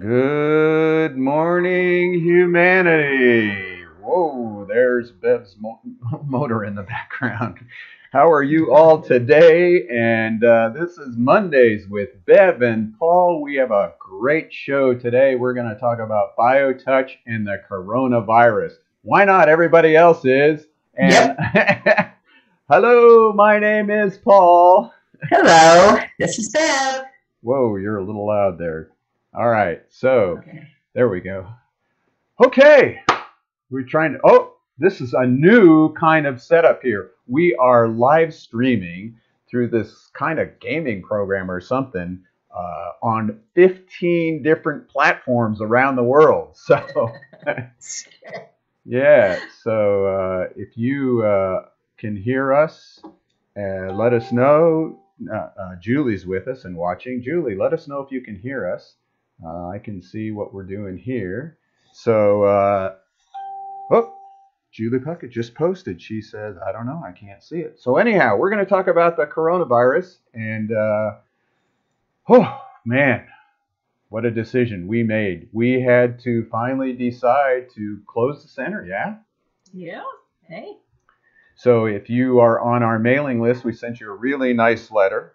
Good morning, humanity. Whoa, there's Bev's mo- motor in the background. How are you all today? And uh, this is Mondays with Bev and Paul. We have a great show today. We're going to talk about BioTouch and the coronavirus. Why not? Everybody else is. And hello, my name is Paul. Hello, this is Bev. Whoa, you're a little loud there. All right, so Okay. there we go. Okay, we're trying to. Oh, this is a new kind of setup here. We are live streaming through this kind of gaming program or something uh, on 15 different platforms around the world. So, yeah, so uh, if you uh, can hear us, uh, let us know. Uh, uh, Julie's with us and watching. Julie, let us know if you can hear us. Uh, I can see what we're doing here. So, uh, oh, Julie Puckett just posted. She says, I don't know, I can't see it. So, anyhow, we're going to talk about the coronavirus. And, uh, oh, man, what a decision we made. We had to finally decide to close the center, yeah? Yeah. Hey. So if you are on our mailing list, we sent you a really nice letter.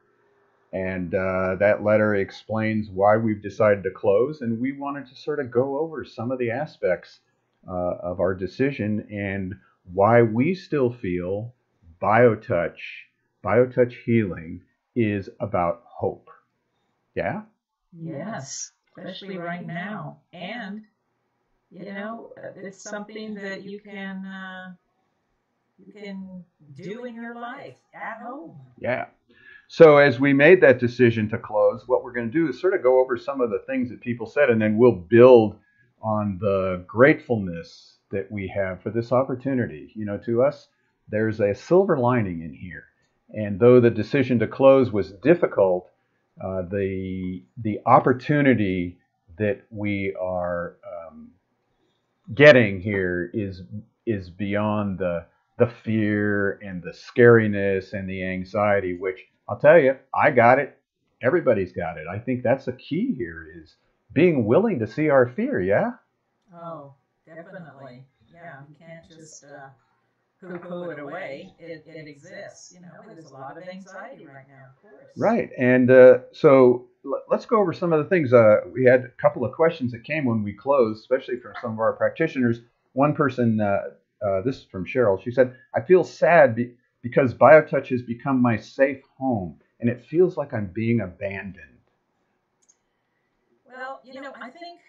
And uh, that letter explains why we've decided to close. And we wanted to sort of go over some of the aspects uh, of our decision and why we still feel BioTouch, BioTouch healing is about hope. Yeah? Yes, especially right now. And, you know, it's something that you can uh, you can do in your life at home. Yeah. So as we made that decision to close, what we're going to do is sort of go over some of the things that people said, and then we'll build on the gratefulness that we have for this opportunity. You know, to us, there's a silver lining in here. And though the decision to close was difficult, uh, the the opportunity that we are um, getting here is is beyond the the fear and the scariness and the anxiety, which I'll tell you, I got it. Everybody's got it. I think that's the key here is being willing to see our fear. Yeah. Oh, definitely. Yeah, you can't just uh, poo-poo it away. It, it exists. You know, there's a lot of anxiety right now, of course. Right. And uh, so l- let's go over some of the things. Uh, we had a couple of questions that came when we closed, especially from some of our practitioners. One person, uh, uh, this is from Cheryl, she said, I feel sad be- because BioTouch has become my safe home and it feels like I'm being abandoned. Well, you know, I think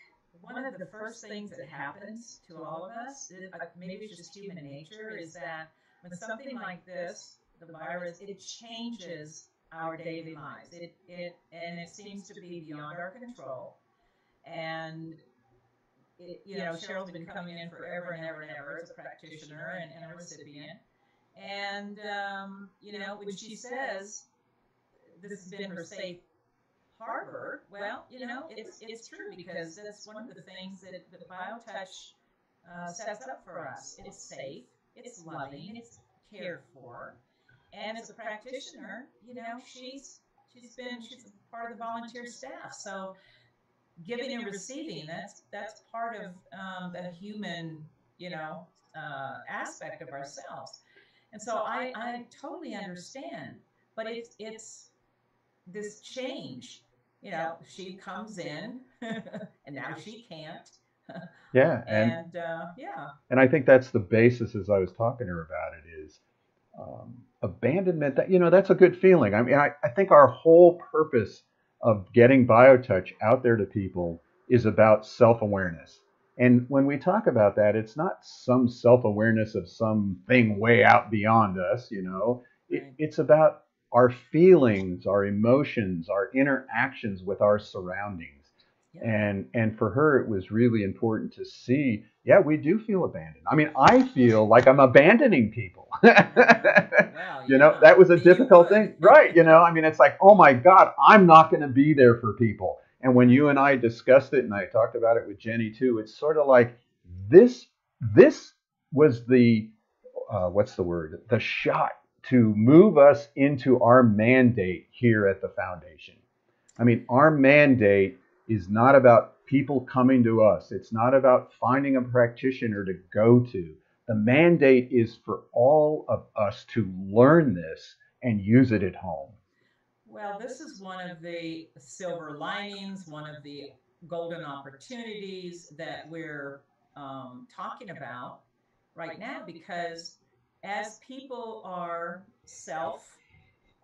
one of the first things that happens to all of us, uh, maybe it's just human nature, is that when something like this, the virus, it changes our daily lives. It, it and it seems to be beyond our control. And it, you know, Cheryl's been coming in forever and ever and ever as a practitioner and, and a recipient. And um, you know, when she says this has been her safe harbor, well, you know, it's it's true because that's one of the things that that BioTouch uh, sets up for us. It's safe, it's loving, it's cared for, and as a practitioner, you know, she's she's been she's part of the volunteer staff, so giving and receiving that's that's part of um, the human, you know, uh, aspect of ourselves, and so I I totally understand, but it's it's this change you know, she comes in and now she can't. Yeah. And, And uh, yeah, and I think that's the basis as I was talking to her about it is um, abandonment. That, you know, that's a good feeling. I mean, I, I think our whole purpose of getting BioTouch out there to people is about self awareness. And when we talk about that, it's not some self awareness of something way out beyond us, you know. It, it's about our feelings, our emotions, our interactions with our surroundings. yeah. And and for her, it was really important to see. Yeah, we do feel abandoned. I mean, I feel like I'm abandoning people. Well, you know, that was a difficult thing, right? You know, I mean, it's like, oh my God, I'm not going to be there for people. And when you and I discussed it, and I talked about it with Jenny too, it's sort of like this. This was the uh, what's the word? The shot to move us into our mandate here at the foundation. I mean, our mandate is not about people coming to us. It's not about finding a practitioner to go to. The mandate is for all of us to learn this and use it at home. Well, this is one of the silver linings, one of the golden opportunities that we're um, talking about right now because as people are self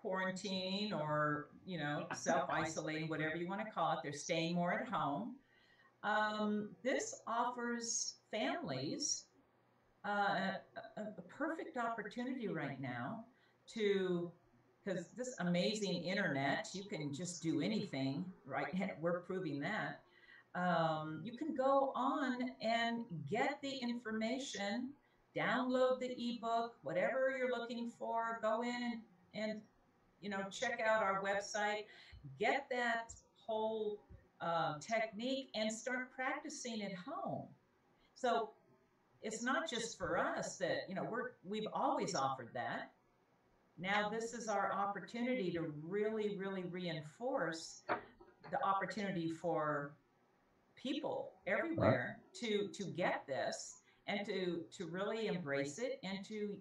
quarantining or you know self isolating whatever you want to call it they're staying more at home um, this offers families uh, a, a, perfect opportunity right now to because this amazing internet you can just do anything right? And we're proving that. Um, you can go on and get the information download the ebook whatever you're looking for go in and, and you know check out our website get that whole uh, technique and start practicing at home. So it's not just for us that you know we're we've always offered that now this is our opportunity to really really reinforce the opportunity for people everywhere right. to to get this and to to really embrace it and to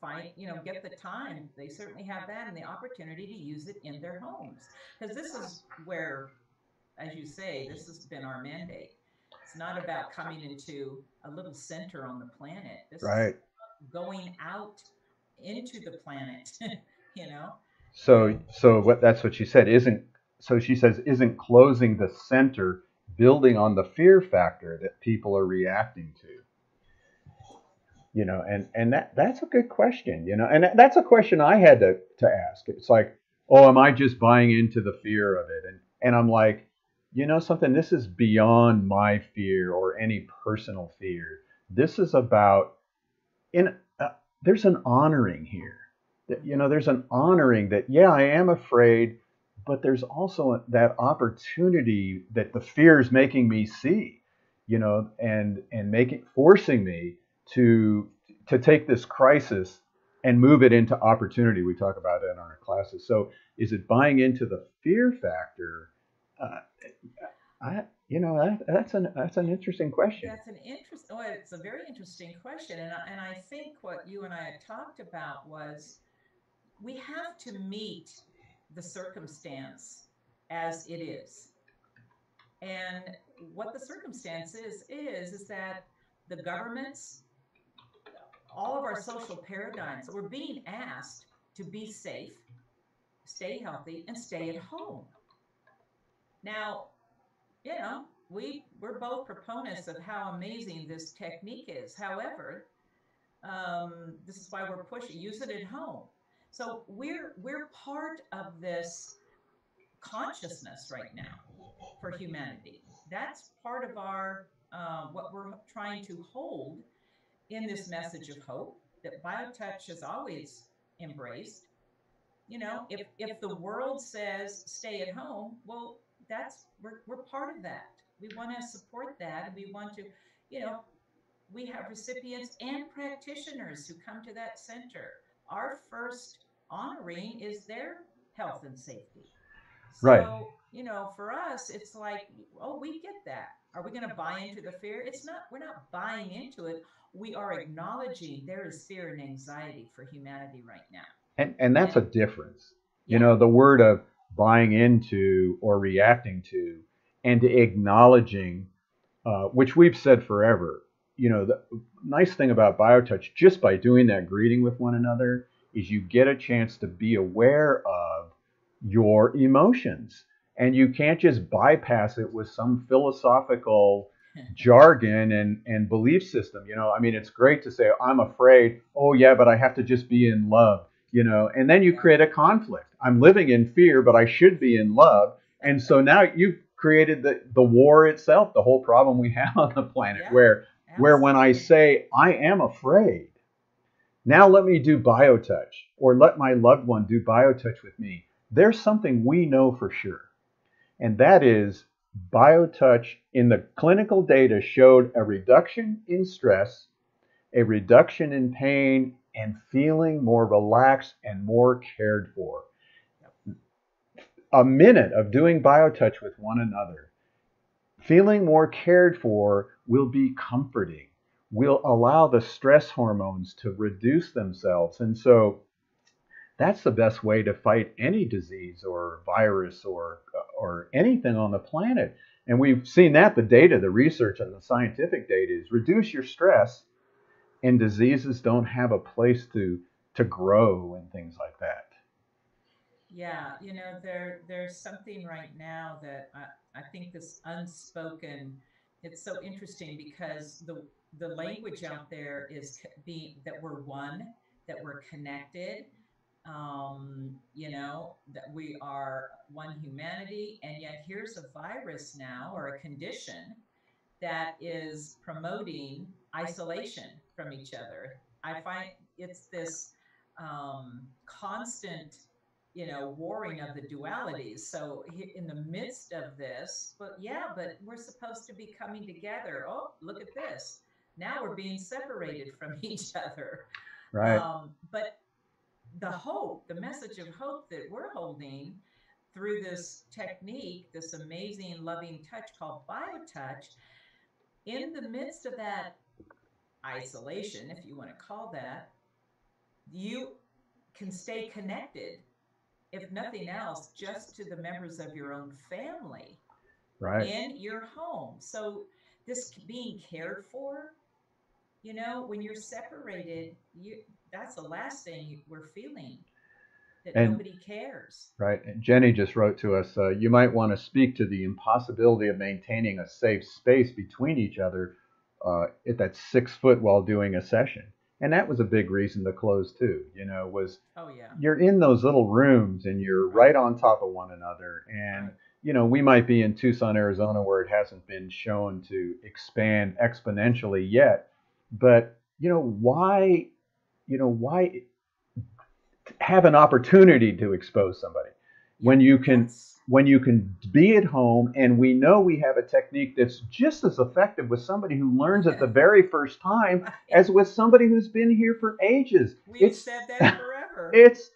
find you know get the time. They certainly have that and the opportunity to use it in their homes. Because this is where as you say this has been our mandate. It's not about coming into a little center on the planet. This right. going out into the planet you know? So so what that's what she said isn't so she says isn't closing the center building on the fear factor that people are reacting to? You know and and that that's a good question you know and that's a question i had to to ask. It's like oh am i just buying into the fear of it? And and i'm like you know something this is beyond my fear or any personal fear. This is about in there's an honoring here that you know there's an honoring that yeah i am afraid but there's also that opportunity that the fear is making me see, you know, and and making forcing me to to take this crisis and move it into opportunity. We talk about it in our classes. So, is it buying into the fear factor? Uh, I, you know, that, that's an that's an interesting question. That's an interest. Oh, it's a very interesting question, and I, and I think what you and I had talked about was we have to meet the circumstance as it is. And what the circumstance is, is, is that the governments, all of our social paradigms, we're being asked to be safe, stay healthy, and stay at home. Now, you know, we, we're both proponents of how amazing this technique is. However, um, this is why we're pushing use it at home. So we're we're part of this consciousness right now for humanity. That's part of our uh, what we're trying to hold in this message of hope that BioTouch has always embraced. You know, if if the world says stay at home, well, that's we're we're part of that. We want to support that, and we want to, you know, we have recipients and practitioners who come to that center our first honoring is their health and safety. Right. So, right. you know, for us, it's like, oh, we get that. Are we going to buy into the fear? It's not, we're not buying into it. We are acknowledging there is fear and anxiety for humanity right now. And, and that's a difference. Yeah. You know, the word of buying into or reacting to and to acknowledging, uh, which we've said forever, you know, the nice thing about BioTouch, just by doing that greeting with one another, is you get a chance to be aware of your emotions. And you can't just bypass it with some philosophical jargon and, and belief system. You know, I mean, it's great to say, I'm afraid. Oh, yeah, but I have to just be in love, you know, and then you create a conflict. I'm living in fear, but I should be in love. And so now you've created the, the war itself, the whole problem we have on the planet, yeah, where, where when I say, I am afraid, now let me do biotouch, or let my loved one do biotouch with me. There's something we know for sure, and that is biotouch in the clinical data showed a reduction in stress, a reduction in pain, and feeling more relaxed and more cared for. A minute of doing biotouch with one another feeling more cared for will be comforting. Will allow the stress hormones to reduce themselves. And so that's the best way to fight any disease or virus or, or anything on the planet. And we've seen that the data, the research, and the scientific data is reduce your stress, and diseases don't have a place to to grow and things like that. Yeah, you know, there there's something right now that I, I think this unspoken. It's so interesting because the the language out there is being that we're one, that we're connected, um, you know, that we are one humanity, and yet here's a virus now or a condition that is promoting isolation from each other. I find it's this um, constant, you know, warring of the dualities. So in the midst of this, but yeah, but we're supposed to be coming together. Oh, look at this. Now we're being separated from each other. Right. Um, but the hope, the message of hope that we're holding through this technique, this amazing loving touch called biotouch, in the midst of that isolation, if you want to call that, you can stay connected, if nothing else, just to the members of your own family right. in your home. So, this being cared for, you know, when you're separated, you that's the last thing we're feeling that and, nobody cares. Right. And Jenny just wrote to us uh, you might want to speak to the impossibility of maintaining a safe space between each other uh, at that six foot while doing a session. And that was a big reason to close too, you know, was oh, yeah. you're in those little rooms and you're right on top of one another. And, right. you know, we might be in Tucson, Arizona where it hasn't been shown to expand exponentially yet. But, you know, why you know, why have an opportunity to expose somebody when you can when you can be at home and we know we have a technique that's just as effective with somebody who learns it the very first time as with somebody who's been here for ages. We've it's, said that forever. It's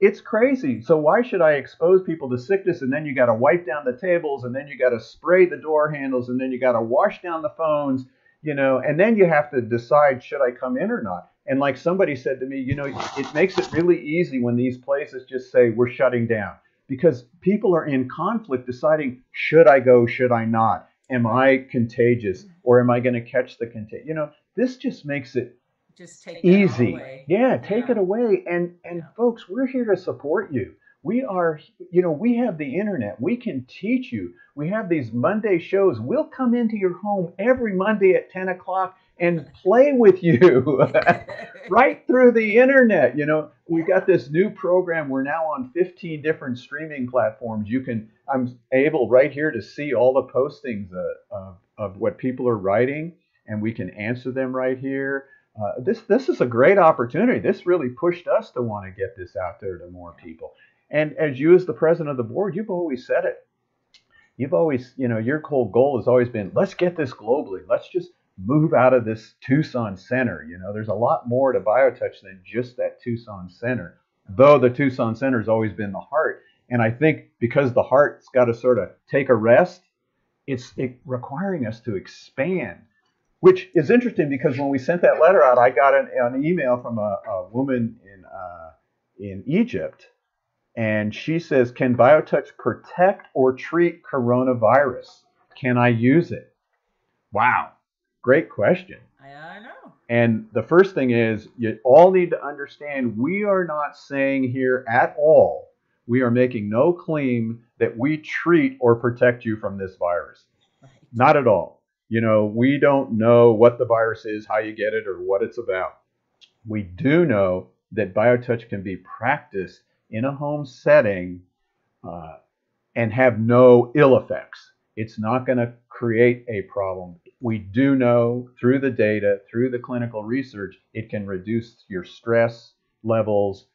it's crazy. So why should I expose people to sickness and then you got to wipe down the tables and then you got to spray the door handles and then you got to wash down the phones, you know, and then you have to decide should I come in or not. And like somebody said to me, you know, it makes it really easy when these places just say we're shutting down because people are in conflict deciding should I go, should I not? Am I contagious or am I going to catch the contagion? You know, this just makes it just take easy. It yeah, take yeah. it away. And and yeah. folks, we're here to support you. We are, you know, we have the internet. We can teach you. We have these Monday shows. We'll come into your home every Monday at 10 o'clock and play with you right through the internet. You know, we got this new program. We're now on 15 different streaming platforms. You can, I'm able right here to see all the postings uh, of, of what people are writing, and we can answer them right here. Uh, this this is a great opportunity. This really pushed us to want to get this out there to more people. And as you, as the president of the board, you've always said it. You've always, you know, your whole goal has always been, let's get this globally. Let's just move out of this Tucson center. You know, there's a lot more to BioTouch than just that Tucson center, though the Tucson center has always been the heart. And I think because the heart's got to sort of take a rest, it's it requiring us to expand, which is interesting because when we sent that letter out, I got an, an email from a, a woman in uh, in Egypt, and she says, "Can BioTouch protect or treat coronavirus? Can I use it?" Wow, Great question. I know. And the first thing is, you all need to understand we are not saying here at all, we are making no claim that we treat or protect you from this virus. Right. Not at all. You know, we don't know what the virus is, how you get it, or what it's about. We do know that BioTouch can be practiced in a home setting uh, and have no ill effects. It's not going to create a problem we do know through the data, through the clinical research, it can reduce your stress levels,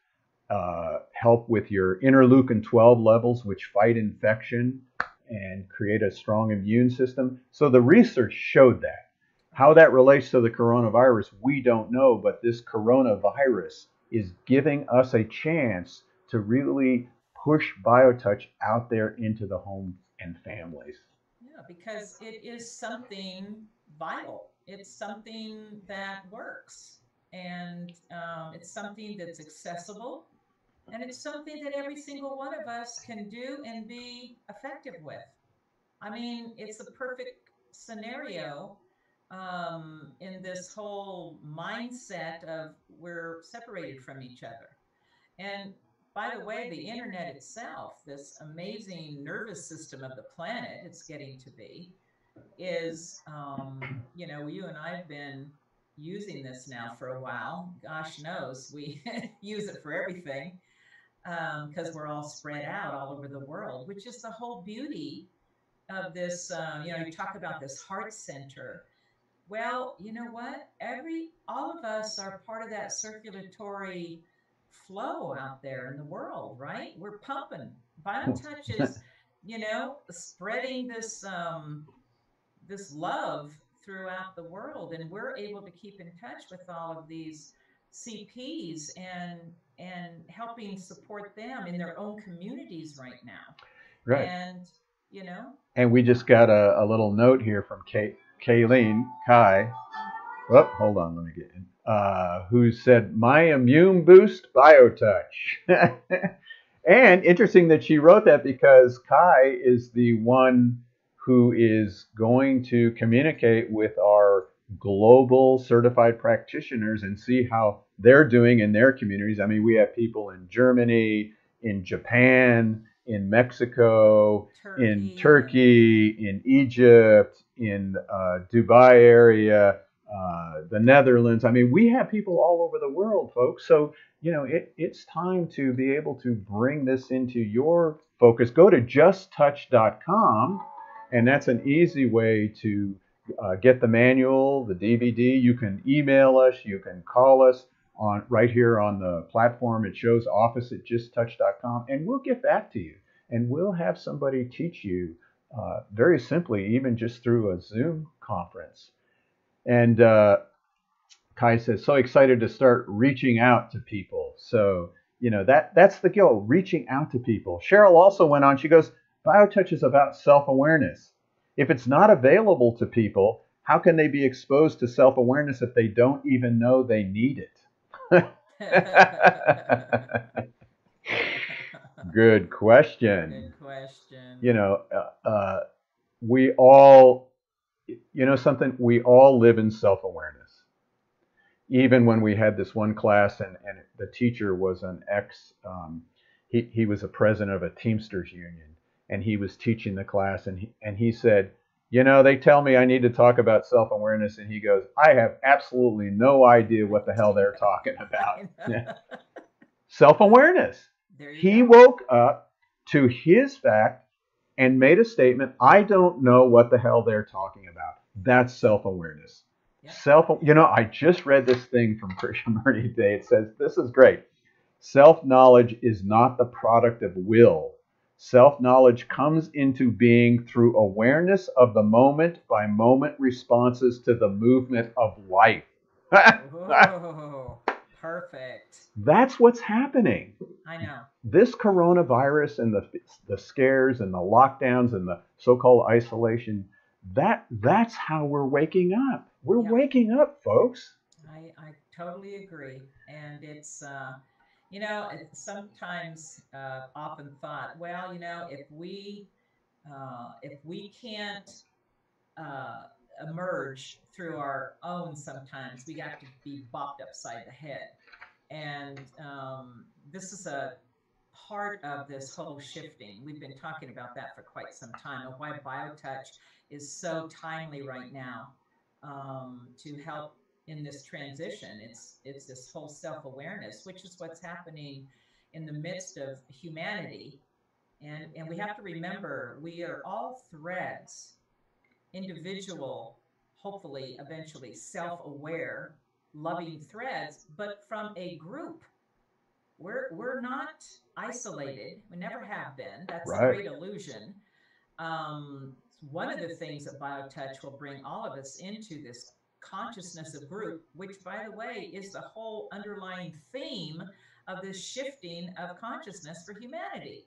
uh, help with your interleukin 12 levels, which fight infection and create a strong immune system. So the research showed that. How that relates to the coronavirus, we don't know, but this coronavirus is giving us a chance to really push BioTouch out there into the home and families. Because it is something vital. It's something that works, and um, it's something that's accessible, and it's something that every single one of us can do and be effective with. I mean, it's a perfect scenario um, in this whole mindset of we're separated from each other. And by the way, the internet itself, this amazing nervous system of the planet, it's getting to be, is, um, you know, you and I have been using this now for a while. Gosh knows we use it for everything because um, we're all spread out all over the world, which is the whole beauty of this. Um, you know, you talk about this heart center. Well, you know what? Every all of us are part of that circulatory flow out there in the world, right? We're pumping. BioTouch is, you know, spreading this um, this love throughout the world, and we're able to keep in touch with all of these CPs and and helping support them in their own communities right now. Right. And you know. And we just got a, a little note here from Kay, Kayleen Kai. Oh, hold on, let me get in uh, who said, My immune boost biotouch. and interesting that she wrote that because Kai is the one who is going to communicate with our global certified practitioners and see how they're doing in their communities. I mean, we have people in Germany, in Japan, in Mexico, Turkey. in Turkey, in Egypt, in uh, Dubai area, uh, the Netherlands. I mean, we have people all over the world, folks. So, you know, it, it's time to be able to bring this into your focus. Go to justtouch.com, and that's an easy way to uh, get the manual, the DVD. You can email us, you can call us on right here on the platform. It shows office at justtouch.com, and we'll get back to you. And we'll have somebody teach you uh, very simply, even just through a Zoom conference. And uh, Kai says, so excited to start reaching out to people. So, you know, that that's the goal, reaching out to people. Cheryl also went on, she goes, BioTouch is about self awareness. If it's not available to people, how can they be exposed to self awareness if they don't even know they need it? Good question. Good question. You know, uh, uh, we all you know something? We all live in self awareness. Even when we had this one class, and, and the teacher was an ex, um, he, he was a president of a Teamsters union, and he was teaching the class, and he, and he said, You know, they tell me I need to talk about self awareness, and he goes, I have absolutely no idea what the hell they're talking about. self awareness. He go. woke up to his fact and made a statement I don't know what the hell they're talking about. That's self awareness. Yeah. Self, you know, I just read this thing from Krishnamurti today. It says, This is great. Self knowledge is not the product of will. Self knowledge comes into being through awareness of the moment by moment responses to the movement of life. Whoa, perfect. That's what's happening. I know. This coronavirus and the the scares and the lockdowns and the so-called isolation, that that's how we're waking up. We're yep. waking up, folks. I, I totally agree. And it's uh, you know, it's sometimes uh, often thought, well, you know, if we uh, if we can't uh, emerge through our own sometimes we have to be bopped upside the head and um, this is a part of this whole shifting. We've been talking about that for quite some time and why BioTouch is so timely right now um, to help in this transition. It's it's this whole self-awareness, which is what's happening in the midst of humanity. And, and we have to remember we are all threads, individual, hopefully eventually self-aware loving threads, but from a group. We're we're not isolated. We never have been. That's right. a great illusion. Um, one of the things that BioTouch will bring all of us into this consciousness of group, which, by the way, is the whole underlying theme of this shifting of consciousness for humanity.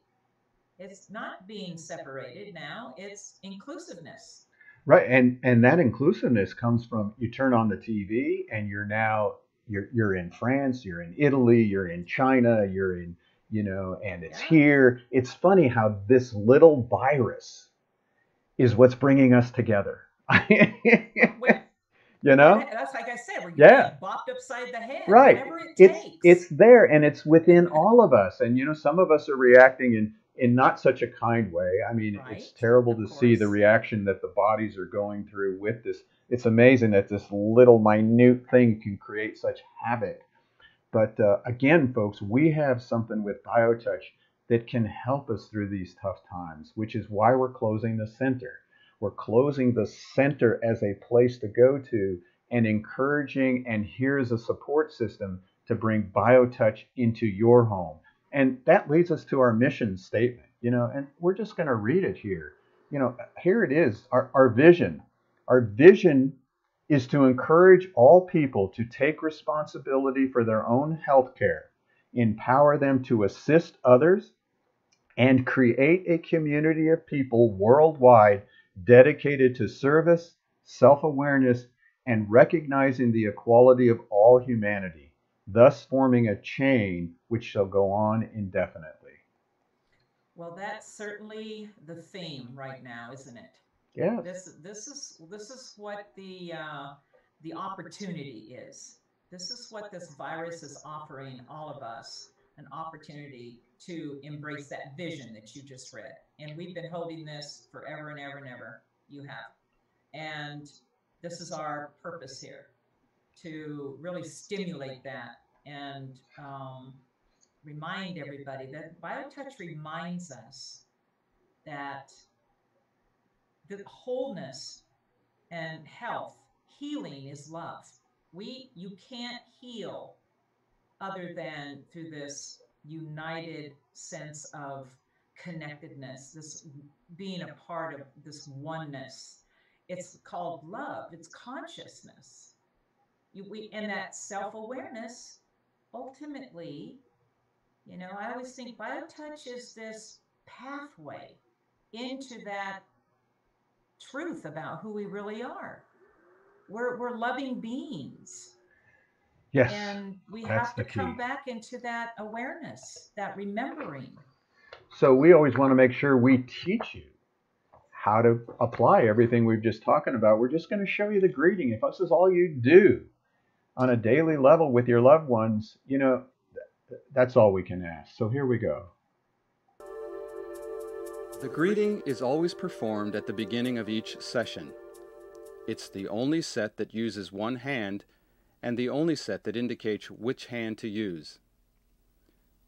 It's not being separated now, it's inclusiveness. Right, and and that inclusiveness comes from you turn on the TV and you're now you're you're in France, you're in Italy, you're in China, you're in you know, and it's here. It's funny how this little virus is what's bringing us together. You know, That's like I said, we're Yeah. bopped upside the head. Right. Whatever it it's takes. it's there and it's within all of us. And you know, some of us are reacting in in not such a kind way. I mean, it's terrible of to see the reaction that the bodies are going through with this. It's amazing that this little minute thing can create such havoc. But uh, again, folks, we have something with BioTouch that can help us through these tough times, which is why we're closing the center. We're closing the center as a place to go to and encouraging, and here's a support system to bring BioTouch into your home. And that leads us to our mission statement, you know, and we're just going to read it here. You know, here it is our, our vision. Our vision is to encourage all people to take responsibility for their own health care, empower them to assist others, and create a community of people worldwide dedicated to service, self awareness, and recognizing the equality of all humanity, thus forming a chain which shall go on indefinitely. Well, that's certainly the theme right now, isn't it? Yeah. This this is this is what the uh, the opportunity is. This is what this virus is offering all of us an opportunity to embrace that vision that you just read. And we've been holding this forever and ever and ever. You have. And this is our purpose here to really stimulate that and um, remind everybody that BioTouch reminds us that the wholeness and health, healing is love. We you can't heal other than through this united sense of connectedness, this being a part of this oneness. It's called love. It's consciousness. You, we and that self-awareness ultimately, you know, I always think BioTouch is this pathway into that truth about who we really are. We're, we're loving beings. Yes. And we have to come back into that awareness, that remembering. So we always want to make sure we teach you how to apply everything we've just talking about. We're just going to show you the greeting. If this is all you do on a daily level with your loved ones, you know, that's all we can ask. So here we go. The greeting is always performed at the beginning of each session. It's the only set that uses one hand and the only set that indicates which hand to use.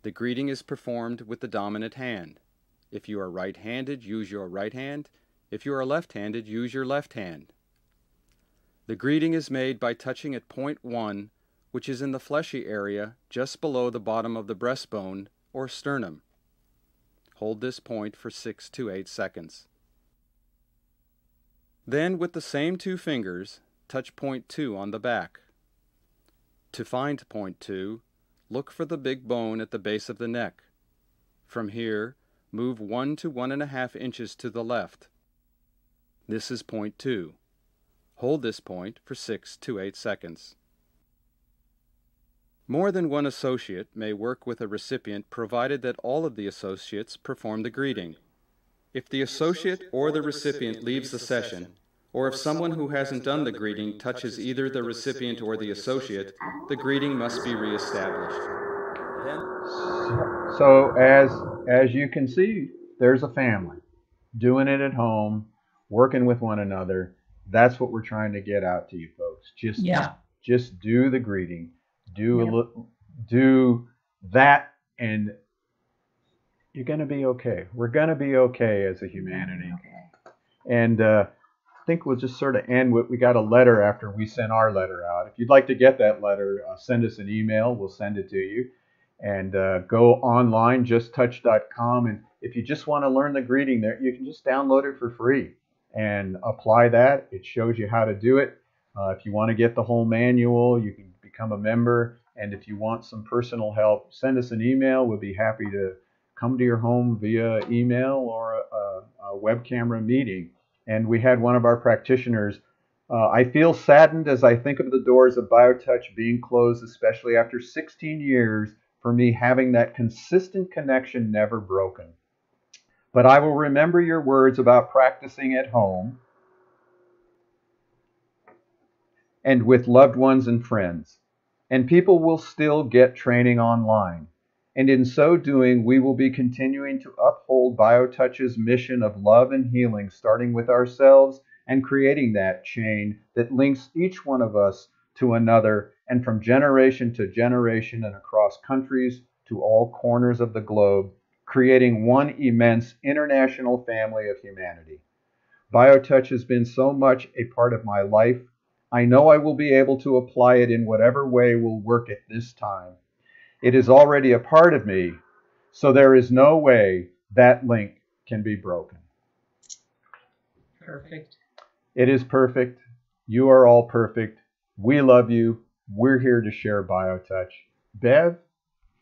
The greeting is performed with the dominant hand. If you are right handed, use your right hand. If you are left handed, use your left hand. The greeting is made by touching at point 1, which is in the fleshy area just below the bottom of the breastbone or sternum. Hold this point for 6 to 8 seconds. Then, with the same two fingers, touch point 2 on the back. To find point 2, look for the big bone at the base of the neck. From here, move 1 to 1.5 inches to the left. This is point 2. Hold this point for 6 to 8 seconds. More than one associate may work with a recipient provided that all of the associates perform the greeting. If the associate or the recipient leaves the session, or if someone who hasn't done the greeting touches either the recipient or the associate, the greeting must be reestablished. So as as you can see, there's a family doing it at home, working with one another. That's what we're trying to get out to you folks. Just Yeah. just do the greeting, do a Yep. do that, and you're gonna be okay. We're gonna be okay as a humanity. And uh, I think we'll just sort of end with we got a letter after we sent our letter out. If you'd like to get that letter, uh, send us an email. We'll send it to you. And uh, go online, justtouch.com. And if you just want to learn the greeting there, you can just download it for free and apply that. It shows you how to do it. Uh, if you want to get the whole manual, you can become a member. And if you want some personal help, send us an email. We'll be happy to come to your home via email or a, a, web camera meeting. And we had one of our practitioners. Uh, I feel saddened as I think of the doors of BioTouch being closed, especially after 16 years for me having that consistent connection never broken. But I will remember your words about practicing at home and with loved ones and friends. And people will still get training online. And in so doing, we will be continuing to uphold BioTouch's mission of love and healing, starting with ourselves and creating that chain that links each one of us to another and from generation to generation and across countries to all corners of the globe, creating one immense international family of humanity. BioTouch has been so much a part of my life. I know I will be able to apply it in whatever way will work at this time. It is already a part of me, so there is no way that link can be broken. Perfect. It is perfect. You are all perfect. We love you. We're here to share BioTouch. Bev,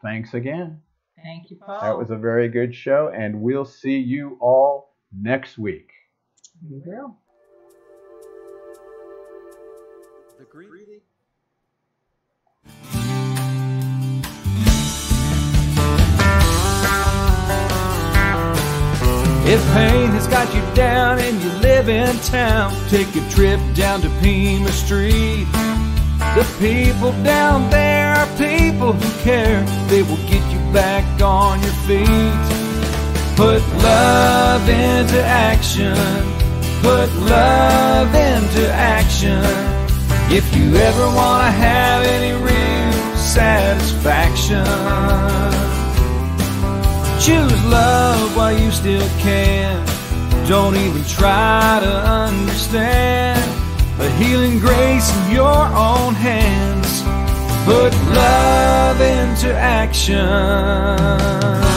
thanks again. Thank you, Paul. That was a very good show, and we'll see you all next week. We will. The greeting. If pain has got you down and you live in town, take a trip down to Pima Street. The people down there are people who care. They will get you back on your feet. Put love into action. Put love into action. If you ever want to have any real satisfaction. Choose love while you still can. Don't even try to understand the healing grace in your own hands. Put love into action.